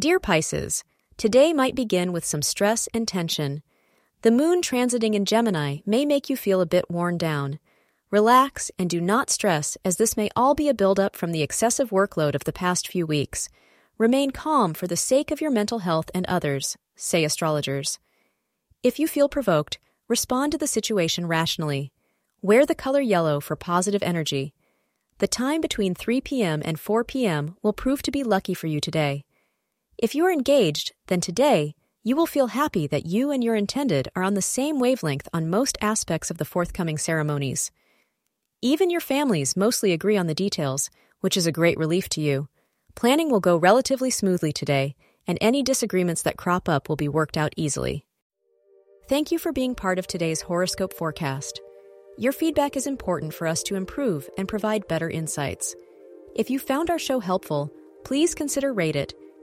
Dear Pisces, today might begin with some stress and tension. The moon transiting in Gemini may make you feel a bit worn down. Relax and do not stress, as this may all be a buildup from the excessive workload of the past few weeks. Remain calm for the sake of your mental health and others, say astrologers. If you feel provoked, respond to the situation rationally. Wear the color yellow for positive energy. The time between 3 p.m. and 4 p.m. will prove to be lucky for you today. If you are engaged, then today you will feel happy that you and your intended are on the same wavelength on most aspects of the forthcoming ceremonies. Even your families mostly agree on the details, which is a great relief to you. Planning will go relatively smoothly today, and any disagreements that crop up will be worked out easily. Thank you for being part of today's horoscope forecast. Your feedback is important for us to improve and provide better insights. If you found our show helpful, please consider rate it.